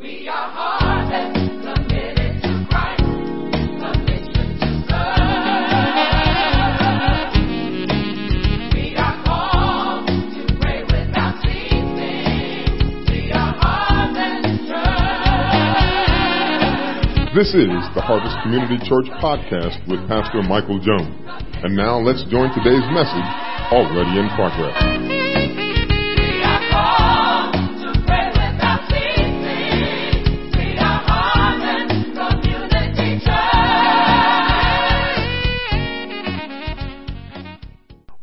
We are. This is the Harvest Community Church podcast with Pastor Michael Jones. And now let's join today's message, already in progress.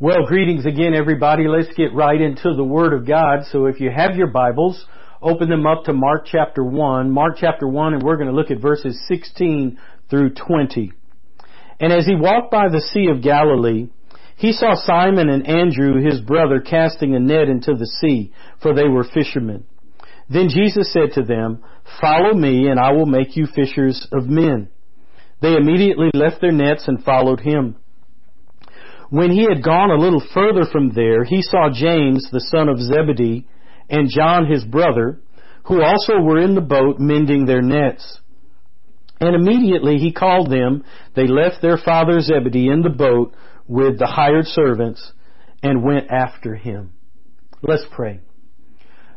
Well, greetings again, everybody. Let's get right into the Word of God. So if you have your Bibles, open them up to Mark chapter 1. Mark chapter 1, and we're going to look at verses 16 through 20. And as he walked by the Sea of Galilee, he saw Simon and Andrew, his brother, casting a net into the sea, for they were fishermen. Then Jesus said to them, Follow me, and I will make you fishers of men. They immediately left their nets and followed him. When he had gone a little further from there, he saw James, the son of Zebedee, and John his brother, who also were in the boat mending their nets. And immediately he called them. They left their father Zebedee in the boat with the hired servants and went after him. Let's pray.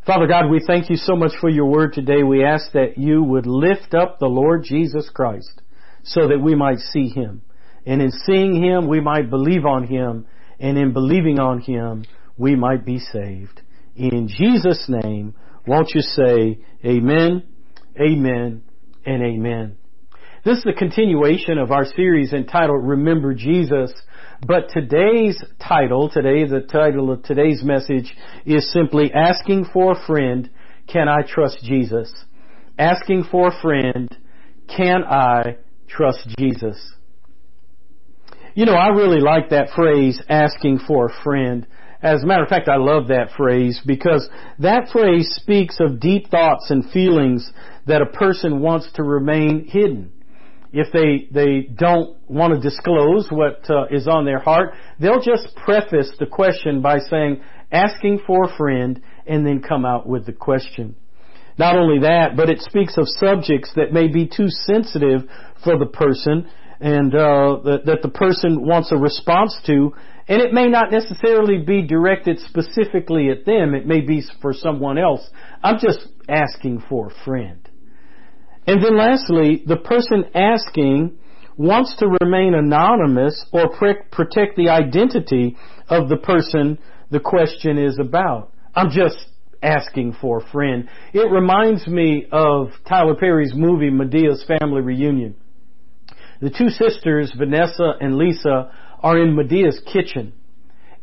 Father God, we thank you so much for your word today. We ask that you would lift up the Lord Jesus Christ so that we might see him. And in seeing him, we might believe on him. And in believing on him, we might be saved. In Jesus' name, won't you say amen, amen, and amen. This is the continuation of our series entitled Remember Jesus. But today's title, today, the title of today's message is simply Asking for a Friend, Can I Trust Jesus? Asking for a friend, Can I Trust Jesus? You know, I really like that phrase, asking for a friend. As a matter of fact, I love that phrase because that phrase speaks of deep thoughts and feelings that a person wants to remain hidden. If they, they don't want to disclose what uh, is on their heart, they'll just preface the question by saying, asking for a friend, and then come out with the question. Not only that, but it speaks of subjects that may be too sensitive for the person and uh, that, that the person wants a response to, and it may not necessarily be directed specifically at them. It may be for someone else. I'm just asking for a friend. And then lastly, the person asking wants to remain anonymous or pre- protect the identity of the person the question is about. I'm just asking for a friend. It reminds me of Tyler Perry's movie Madea's Family Reunion. The two sisters, Vanessa and Lisa, are in Madea's kitchen.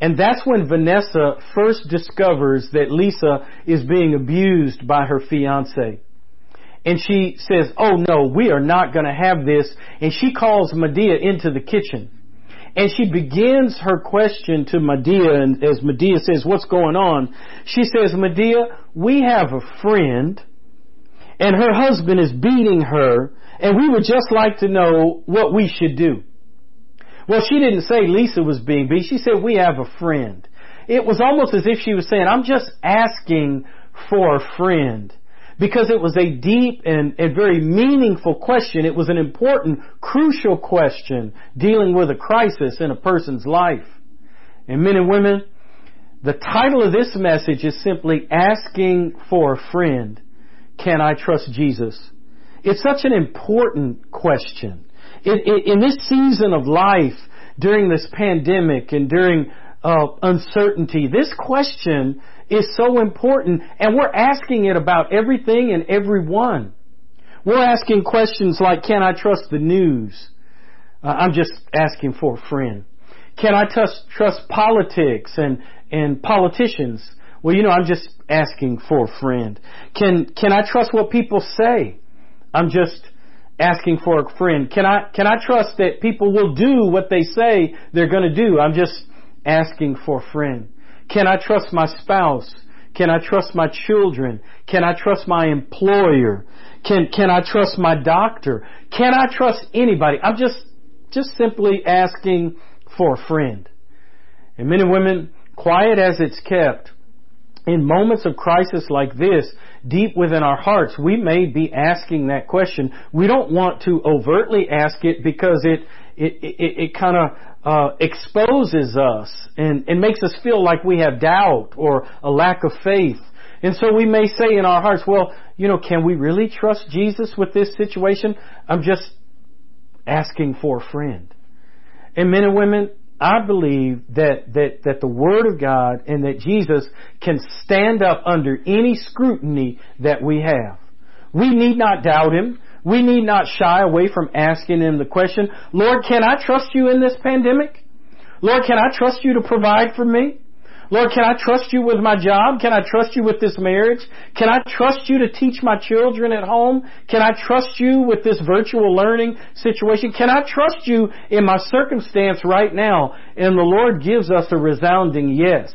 And that's when Vanessa first discovers that Lisa is being abused by her fiance. And she says, oh no, we are not going to have this. And she calls Madea into the kitchen. And she begins her question to Madea, and as Madea says, what's going on? She says, Madea, we have a friend, and her husband is beating her, and we would just like to know what we should do. Well, she didn't say Lisa was being beat. She said, we have a friend. It was almost as if she was saying, I'm just asking for a friend. Because it was a deep and, and very meaningful question. It was an important, crucial question dealing with a crisis in a person's life. And men and women, the title of this message is simply asking for a friend. Can I trust Jesus? It's such an important question. In, this season of life, during this pandemic and during uh, uncertainty, this question is so important, and we're asking it about everything and everyone. We're asking questions like, can I trust the news? Uh, I'm just asking for a friend. Can I trust, trust politics and, and politicians? Well, you know, I'm just asking for a friend. Can, can I trust what people say? I'm just asking for a friend. Can I, can I trust that people will do what they say they're gonna do? I'm just asking for a friend. Can I trust my spouse? Can I trust my children? Can I trust my employer? Can, can I trust my doctor? Can I trust anybody? I'm just, just simply asking for a friend. And men and women, quiet as it's kept, in moments of crisis like this, deep within our hearts, we may be asking that question. We don't want to overtly ask it because it, it, it, it kind of uh, exposes us and, and makes us feel like we have doubt or a lack of faith. And so we may say in our hearts, well, you know, can we really trust Jesus with this situation? I'm just asking for a friend. And men and women, I believe that, that, that the Word of God and that Jesus can stand up under any scrutiny that we have. We need not doubt Him. We need not shy away from asking Him the question, Lord, can I trust you in this pandemic? Lord, can I trust you to provide for me? Lord, can I trust you with my job? Can I trust you with this marriage? Can I trust you to teach my children at home? Can I trust you with this virtual learning situation? Can I trust you in my circumstance right now? And the Lord gives us a resounding yes.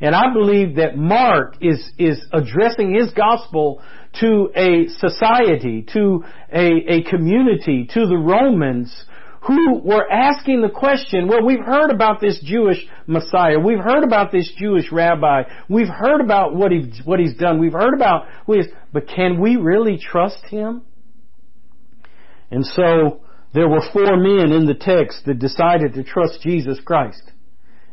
And I believe that Mark is, is addressing his gospel to a society, to a, a community, to the Romans who were asking the question, well, we've heard about this Jewish Messiah. We've heard about this Jewish rabbi. We've heard about what, he, what he's done. We've heard about. But can we really trust him? And so there were four men in the text that decided to trust Jesus Christ.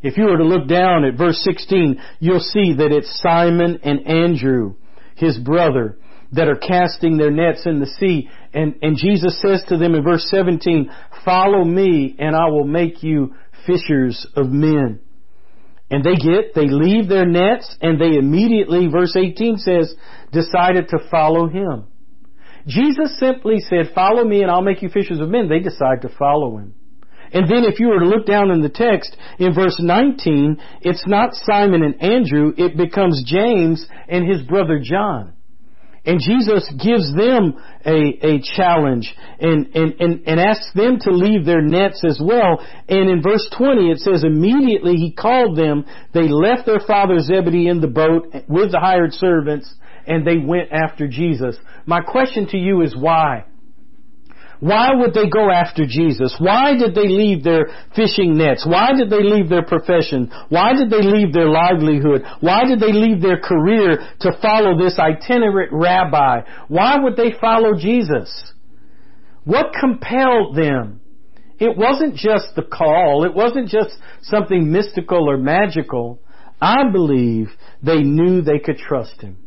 If you were to look down at verse 16, you'll see that it's Simon and Andrew, his brother, that are casting their nets in the sea. And, and Jesus says to them in verse 17, follow me and I will make you fishers of men. And they get, they leave their nets and they immediately, verse 18 says, decided to follow him. Jesus simply said, follow me and I'll make you fishers of men. They decide to follow him. And then if you were to look down in the text, in verse 19, it's not Simon and Andrew, it becomes James and his brother John. And Jesus gives them a, a challenge and, and, and, and asks them to leave their nets as well. And in verse 20 it says, immediately he called them, they left their father Zebedee in the boat with the hired servants, and they went after Jesus. My question to you is why? Why would they go after Jesus? Why did they leave their fishing nets? Why did they leave their profession? Why did they leave their livelihood? Why did they leave their career to follow this itinerant rabbi? Why would they follow Jesus? What compelled them? It wasn't just the call. It wasn't just something mystical or magical. I believe they knew they could trust him.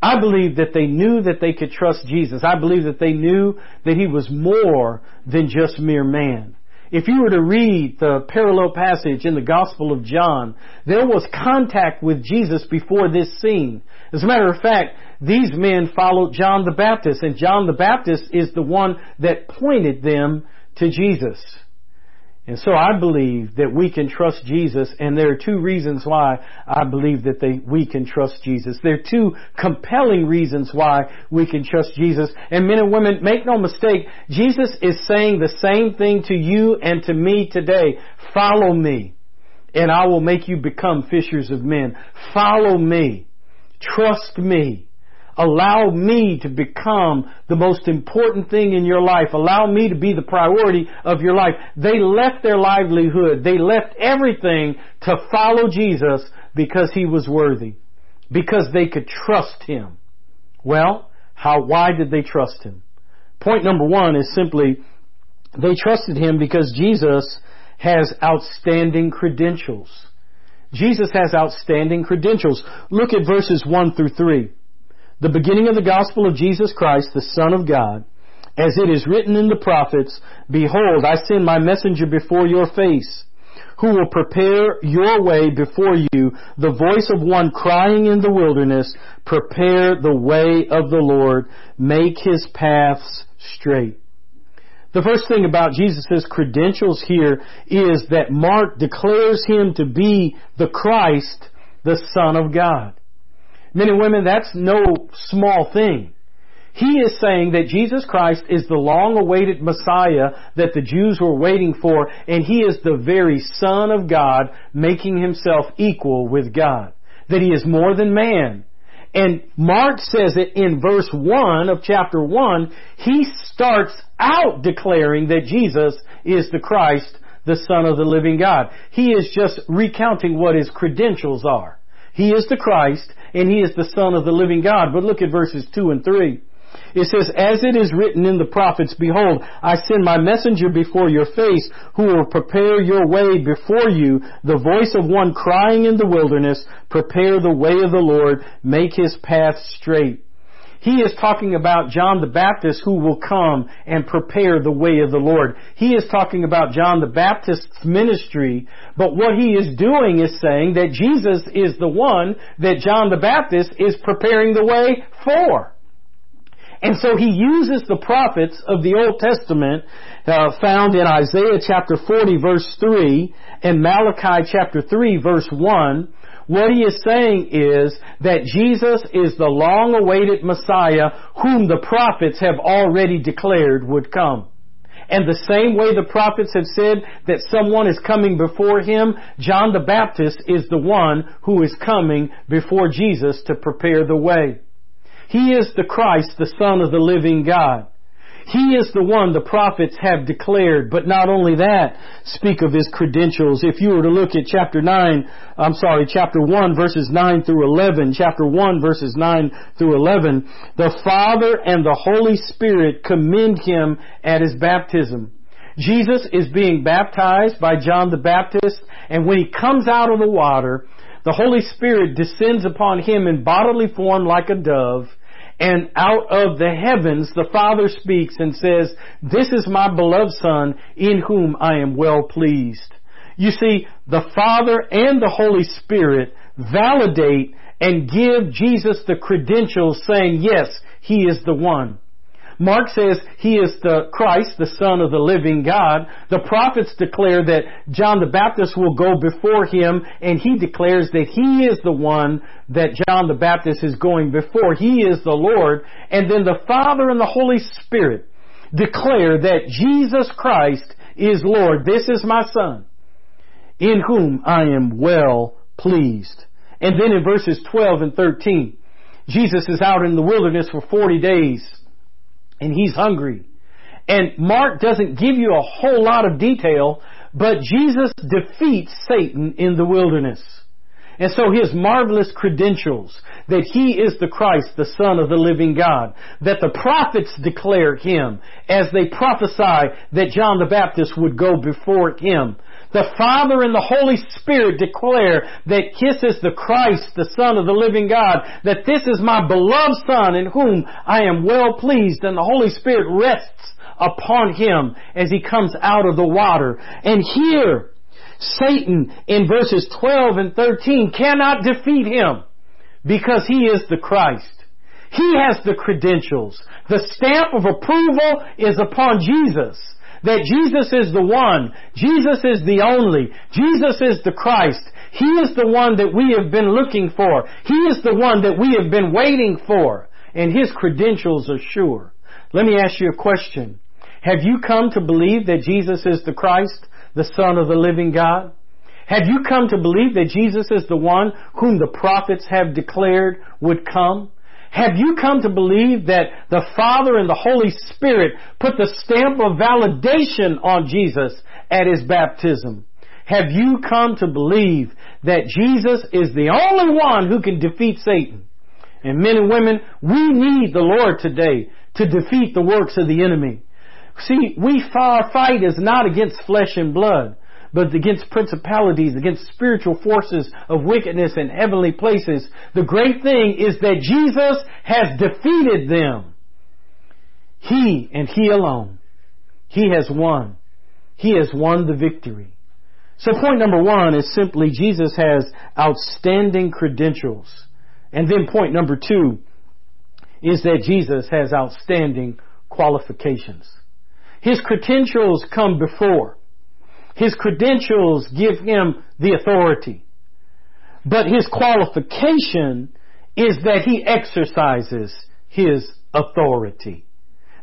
I believe that they knew that they could trust Jesus. I believe that they knew that he was more than just mere man. If you were to read the parallel passage in the Gospel of John, there was contact with Jesus before this scene. As a matter of fact, these men followed John the Baptist, and John the Baptist is the one that pointed them to Jesus. And so I believe that we can trust Jesus, and there are two reasons why I believe that they, we can trust Jesus. There are two compelling reasons why we can trust Jesus. And men and women, make no mistake, Jesus is saying the same thing to you and to me today. Follow me, and I will make you become fishers of men. Follow me. Trust me. Allow me to become the most important thing in your life. Allow me to be the priority of your life. They left their livelihood. They left everything to follow Jesus because he was worthy. Because they could trust him. Well, how, why did they trust him? Point number one is simply they trusted him because Jesus has outstanding credentials. Jesus has outstanding credentials. Look at verses 1 through 3 the beginning of the gospel of Jesus Christ, the Son of God, as it is written in the prophets, Behold, I send my messenger before your face, who will prepare your way before you, the voice of one crying in the wilderness, Prepare the way of the Lord, make his paths straight. The first thing about Jesus' credentials here is that Mark declares him to be the Christ, the Son of God. Men and women, that's no small thing. He is saying that Jesus Christ is the long awaited Messiah that the Jews were waiting for, and He is the very Son of God, making Himself equal with God. That He is more than man. And Mark says it in verse 1 of chapter 1, he starts out declaring that Jesus is the Christ, the Son of the living God. He is just recounting what His credentials are. He is the Christ and He is the Son of the living God. But look at verses 2 and 3. It says, as it is written in the prophets, behold, I send my messenger before your face who will prepare your way before you, the voice of one crying in the wilderness, prepare the way of the Lord, make his path straight. He is talking about John the Baptist who will come and prepare the way of the Lord. He is talking about John the Baptist's ministry, but what he is doing is saying that Jesus is the one that John the Baptist is preparing the way for. And so he uses the prophets of the Old Testament uh, found in Isaiah chapter 40 verse 3 and Malachi chapter 3 verse 1. What he is saying is that Jesus is the long awaited Messiah whom the prophets have already declared would come. And the same way the prophets have said that someone is coming before him, John the Baptist is the one who is coming before Jesus to prepare the way. He is the Christ, the Son of the living God. He is the one the prophets have declared, but not only that, speak of his credentials. If you were to look at chapter 9, I'm sorry, chapter 1 verses 9 through 11, chapter 1 verses 9 through 11, the Father and the Holy Spirit commend him at his baptism. Jesus is being baptized by John the Baptist, and when he comes out of the water, the Holy Spirit descends upon him in bodily form like a dove, and out of the heavens the Father speaks and says, This is my beloved Son in whom I am well pleased. You see, the Father and the Holy Spirit validate and give Jesus the credentials saying, yes, He is the one. Mark says he is the Christ, the Son of the living God. The prophets declare that John the Baptist will go before him and he declares that he is the one that John the Baptist is going before. He is the Lord. And then the Father and the Holy Spirit declare that Jesus Christ is Lord. This is my Son in whom I am well pleased. And then in verses 12 and 13, Jesus is out in the wilderness for 40 days and he's hungry. And Mark doesn't give you a whole lot of detail, but Jesus defeats Satan in the wilderness. And so his marvelous credentials that he is the Christ, the Son of the living God, that the prophets declare him as they prophesy that John the Baptist would go before him. The Father and the Holy Spirit declare that is the Christ, the Son of the living God, that this is my beloved Son in whom I am well pleased, and the Holy Spirit rests upon him as he comes out of the water. And here, Satan in verses 12 and 13 cannot defeat him because he is the Christ. He has the credentials. The stamp of approval is upon Jesus. That Jesus is the one. Jesus is the only. Jesus is the Christ. He is the one that we have been looking for. He is the one that we have been waiting for. And His credentials are sure. Let me ask you a question. Have you come to believe that Jesus is the Christ, the Son of the living God? Have you come to believe that Jesus is the one whom the prophets have declared would come? Have you come to believe that the Father and the Holy Spirit put the stamp of validation on Jesus at His baptism? Have you come to believe that Jesus is the only one who can defeat Satan? And men and women, we need the Lord today to defeat the works of the enemy. See, we our fight is not against flesh and blood but against principalities, against spiritual forces of wickedness in heavenly places. The great thing is that Jesus has defeated them. He and He alone. He has won. He has won the victory. So point number one is simply Jesus has outstanding credentials. And then point number two is that Jesus has outstanding qualifications. His credentials come before. His credentials give him the authority. But his qualification is that he exercises his authority.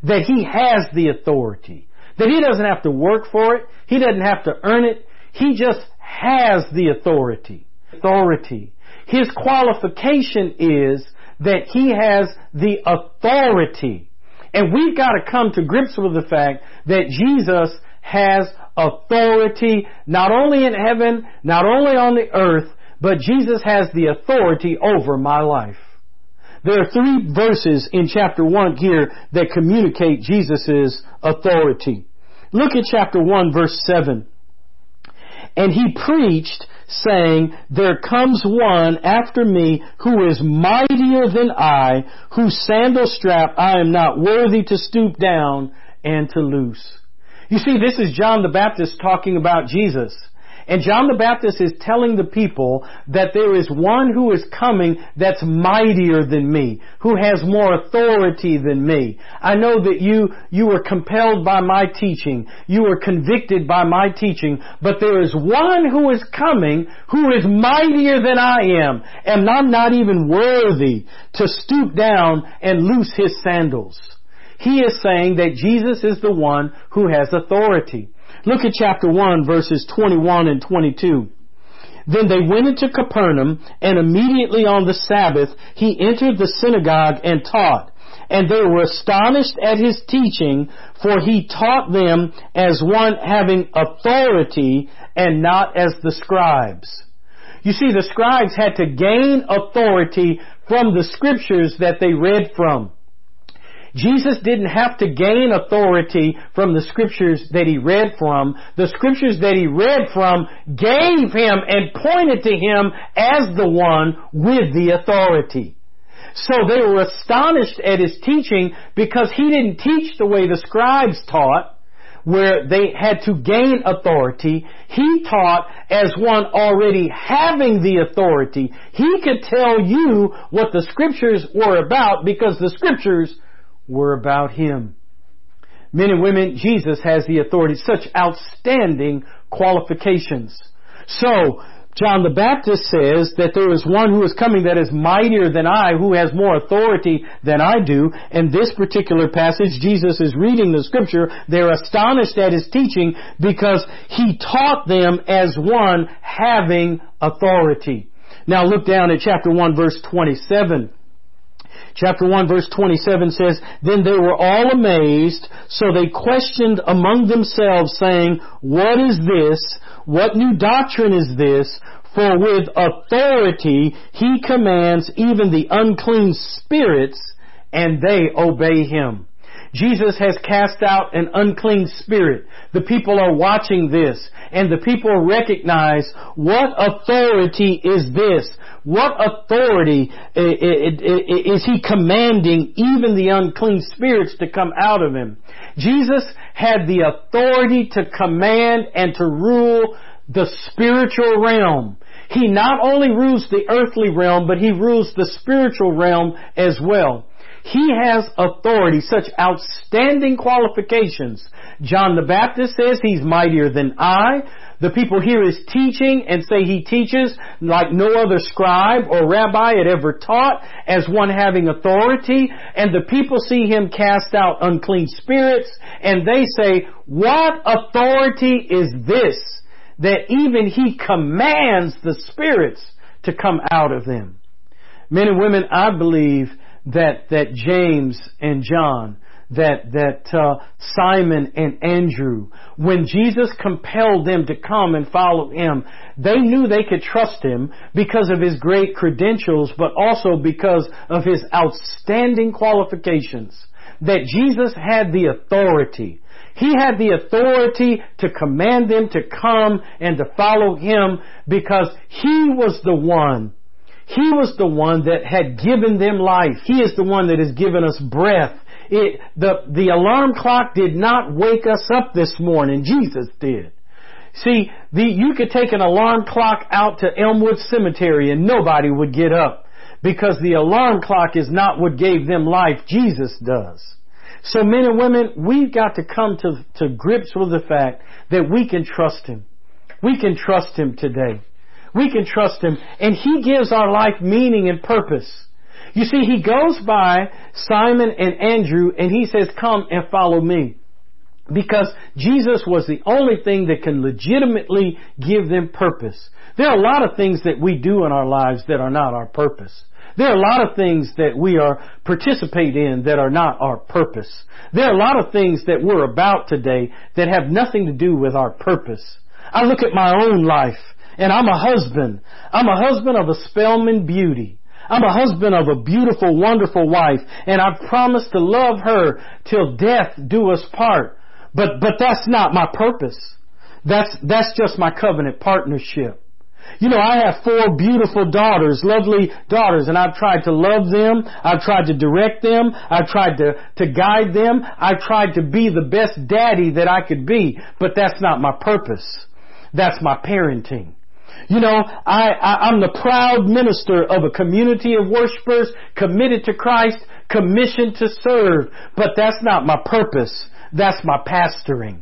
That he has the authority. That he doesn't have to work for it. He doesn't have to earn it. He just has the authority. Authority. His qualification is that he has the authority. And we've got to come to grips with the fact that Jesus has authority not only in heaven, not only on the earth, but Jesus has the authority over my life. There are three verses in chapter 1 here that communicate Jesus' authority. Look at chapter 1 verse 7. And he preached saying, There comes one after me who is mightier than I, whose sandal strap I am not worthy to stoop down and to loose. You see, this is John the Baptist talking about Jesus. And John the Baptist is telling the people that there is one who is coming that's mightier than me, who has more authority than me. I know that you, you were compelled by my teaching. You were convicted by my teaching, but there is one who is coming who is mightier than I am, and I'm not even worthy to stoop down and loose his sandals. He is saying that Jesus is the one who has authority. Look at chapter 1 verses 21 and 22. Then they went into Capernaum and immediately on the Sabbath he entered the synagogue and taught. And they were astonished at his teaching for he taught them as one having authority and not as the scribes. You see, the scribes had to gain authority from the scriptures that they read from. Jesus didn't have to gain authority from the scriptures that he read from. The scriptures that he read from gave him and pointed to him as the one with the authority. So they were astonished at his teaching because he didn't teach the way the scribes taught where they had to gain authority. He taught as one already having the authority. He could tell you what the scriptures were about because the scriptures were about Him. Men and women, Jesus has the authority, such outstanding qualifications. So, John the Baptist says that there is one who is coming that is mightier than I, who has more authority than I do. In this particular passage, Jesus is reading the scripture. They're astonished at his teaching because he taught them as one having authority. Now look down at chapter 1 verse 27. Chapter 1 verse 27 says, Then they were all amazed, so they questioned among themselves saying, What is this? What new doctrine is this? For with authority he commands even the unclean spirits, and they obey him. Jesus has cast out an unclean spirit. The people are watching this and the people recognize what authority is this? What authority is he commanding even the unclean spirits to come out of him? Jesus had the authority to command and to rule the spiritual realm. He not only rules the earthly realm, but he rules the spiritual realm as well. He has authority, such outstanding qualifications. John the Baptist says he's mightier than I. The people hear his teaching and say he teaches like no other scribe or rabbi had ever taught as one having authority. And the people see him cast out unclean spirits and they say, what authority is this that even he commands the spirits to come out of them? Men and women, I believe that, that James and John, that, that, uh, Simon and Andrew, when Jesus compelled them to come and follow him, they knew they could trust him because of his great credentials, but also because of his outstanding qualifications. That Jesus had the authority. He had the authority to command them to come and to follow him because he was the one he was the one that had given them life. He is the one that has given us breath. It, the, the alarm clock did not wake us up this morning. Jesus did. See, the, you could take an alarm clock out to Elmwood Cemetery and nobody would get up because the alarm clock is not what gave them life. Jesus does. So men and women, we've got to come to, to grips with the fact that we can trust Him. We can trust Him today. We can trust Him and He gives our life meaning and purpose. You see, He goes by Simon and Andrew and He says, come and follow me. Because Jesus was the only thing that can legitimately give them purpose. There are a lot of things that we do in our lives that are not our purpose. There are a lot of things that we are participate in that are not our purpose. There are a lot of things that we're about today that have nothing to do with our purpose. I look at my own life And I'm a husband. I'm a husband of a Spelman beauty. I'm a husband of a beautiful, wonderful wife, and I promise to love her till death do us part. But, but that's not my purpose. That's, that's just my covenant partnership. You know, I have four beautiful daughters, lovely daughters, and I've tried to love them. I've tried to direct them. I've tried to, to guide them. I've tried to be the best daddy that I could be, but that's not my purpose. That's my parenting. You know, I, I, I'm the proud minister of a community of worshipers committed to Christ, commissioned to serve, but that's not my purpose. That's my pastoring.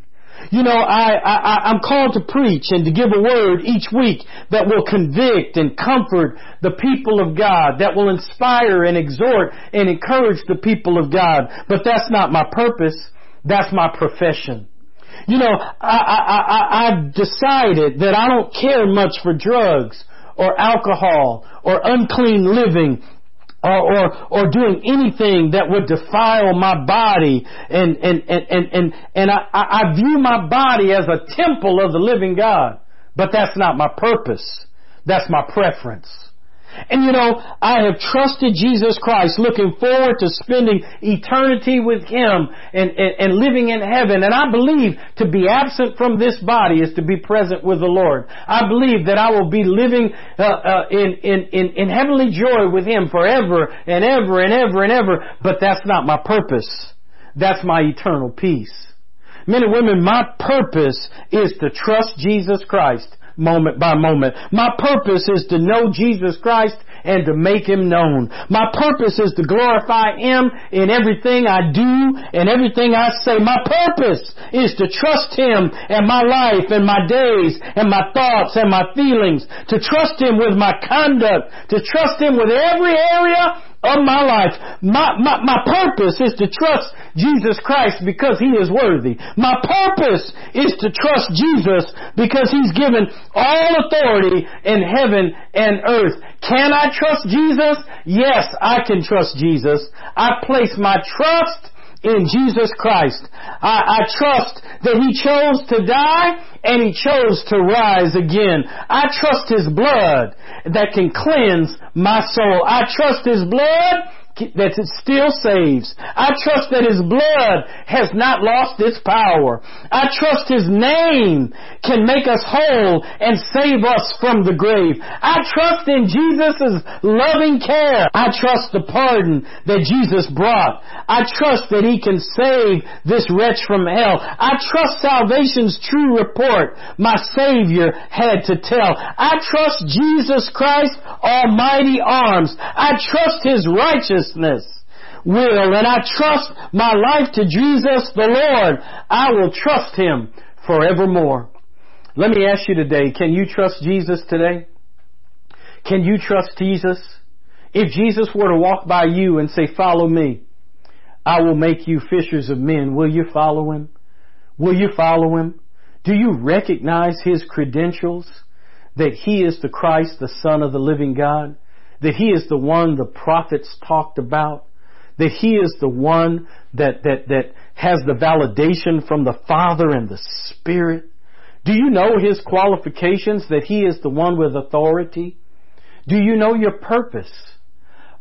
You know, I, I, I'm called to preach and to give a word each week that will convict and comfort the people of God, that will inspire and exhort and encourage the people of God. But that's not my purpose. That's my profession. You know, I, I, I, I've decided that I don't care much for drugs or alcohol or unclean living or, or, or doing anything that would defile my body and, and, and, and, and, and I, I view my body as a temple of the living God. But that's not my purpose. That's my preference. And you know, I have trusted Jesus Christ looking forward to spending eternity with Him and, and, and, living in heaven. And I believe to be absent from this body is to be present with the Lord. I believe that I will be living uh, uh, in, in, in, in heavenly joy with Him forever and ever and ever and ever. But that's not my purpose. That's my eternal peace. Men and women, my purpose is to trust Jesus Christ moment by moment. My purpose is to know Jesus Christ and to make Him known. My purpose is to glorify Him in everything I do and everything I say. My purpose is to trust Him and my life and my days and my thoughts and my feelings, to trust Him with my conduct, to trust Him with every area of my life. My, my, my purpose is to trust Jesus Christ because He is worthy. My purpose is to trust Jesus because He's given all authority in heaven and earth. Can I trust Jesus? Yes, I can trust Jesus. I place my trust in Jesus Christ. I, I, trust that He chose to die and He chose to rise again. I trust His blood that can cleanse my soul. I trust His blood that it still saves. I trust that His blood has not lost its power. I trust His name can make us whole and save us from the grave. I trust in Jesus' loving care. I trust the pardon that Jesus brought. I trust that He can save this wretch from hell. I trust salvation's true report my Savior had to tell. I trust Jesus Christ almighty arms. I trust His righteousness righteousness will, and I trust my life to Jesus the Lord. I will trust Him forevermore. Let me ask you today, can you trust Jesus today? Can you trust Jesus? If Jesus were to walk by you and say, follow me, I will make you fishers of men, will you follow Him? Will you follow Him? Do you recognize His credentials? That He is the Christ, the Son of the living God? That He is the one the prophets talked about, that He is the one that, that, that has the validation from the Father and the Spirit? Do you know His qualifications that He is the one with authority? Do you know your purpose?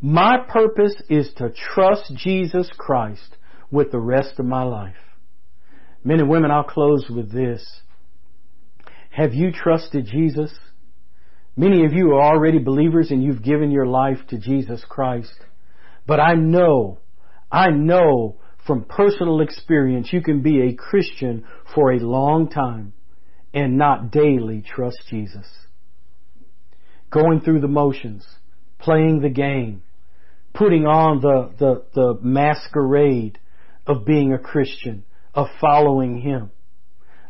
My purpose is to trust Jesus Christ with the rest of my life. Men and women, I'll close with this. Have you trusted Jesus? Many of you are already believers and you've given your life to Jesus Christ. But I know, I know from personal experience you can be a Christian for a long time and not daily trust Jesus. Going through the motions, playing the game, putting on the, the, the masquerade of being a Christian, of following Him.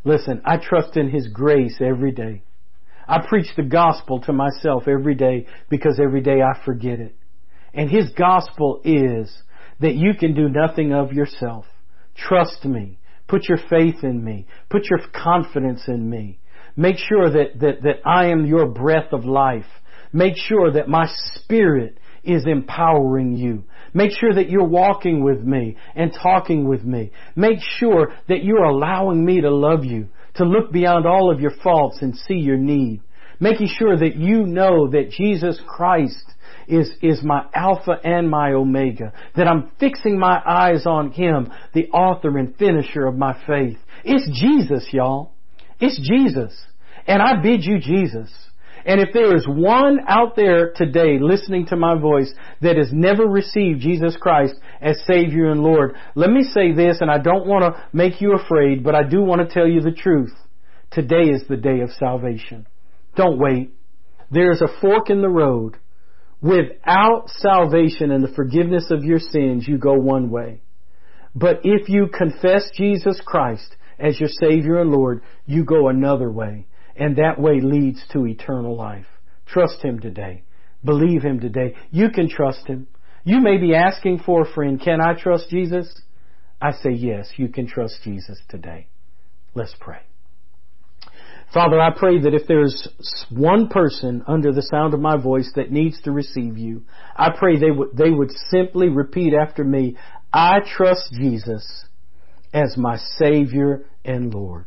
Listen, I trust in His grace every day. I preach the gospel to myself every day because every day I forget it. And His gospel is that you can do nothing of yourself. Trust me. Put your faith in me. Put your confidence in me. Make sure that, that, that I am your breath of life. Make sure that my spirit is empowering you. Make sure that you're walking with me and talking with me. Make sure that you're allowing me to love you to look beyond all of your faults and see your need. making sure that you know that Jesus Christ is, is my Alpha and my Omega, that I'm fixing my eyes on Him, the author and finisher of my faith. It's Jesus, y'all. It's Jesus. And I bid you Jesus. And if there is one out there today listening to my voice that has never received Jesus Christ as Savior and Lord, let me say this, and I don't want to make you afraid, but I do want to tell you the truth. Today is the day of salvation. Don't wait. There's a fork in the road. Without salvation and the forgiveness of your sins, you go one way. But if you confess Jesus Christ as your Savior and Lord, you go another way. And that way leads to eternal life. Trust Him today. Believe Him today. You can trust Him. You may be asking for a friend, can I trust Jesus? I say yes, you can trust Jesus today. Let's pray. Father, I pray that if there's one person under the sound of my voice that needs to receive you, I pray they would, they would simply repeat after me, I trust Jesus as my Savior and Lord.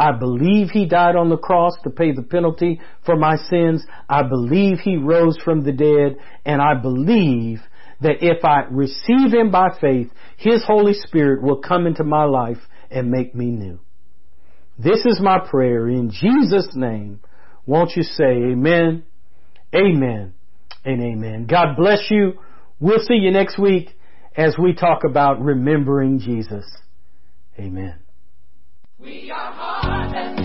I believe He died on the cross to pay the penalty for my sins. I believe He rose from the dead and I believe that if I receive Him by faith, His Holy Spirit will come into my life and make me new. This is my prayer in Jesus' name. Won't you say amen, amen, and amen. God bless you. We'll see you next week as we talk about remembering Jesus. Amen. We are harvest.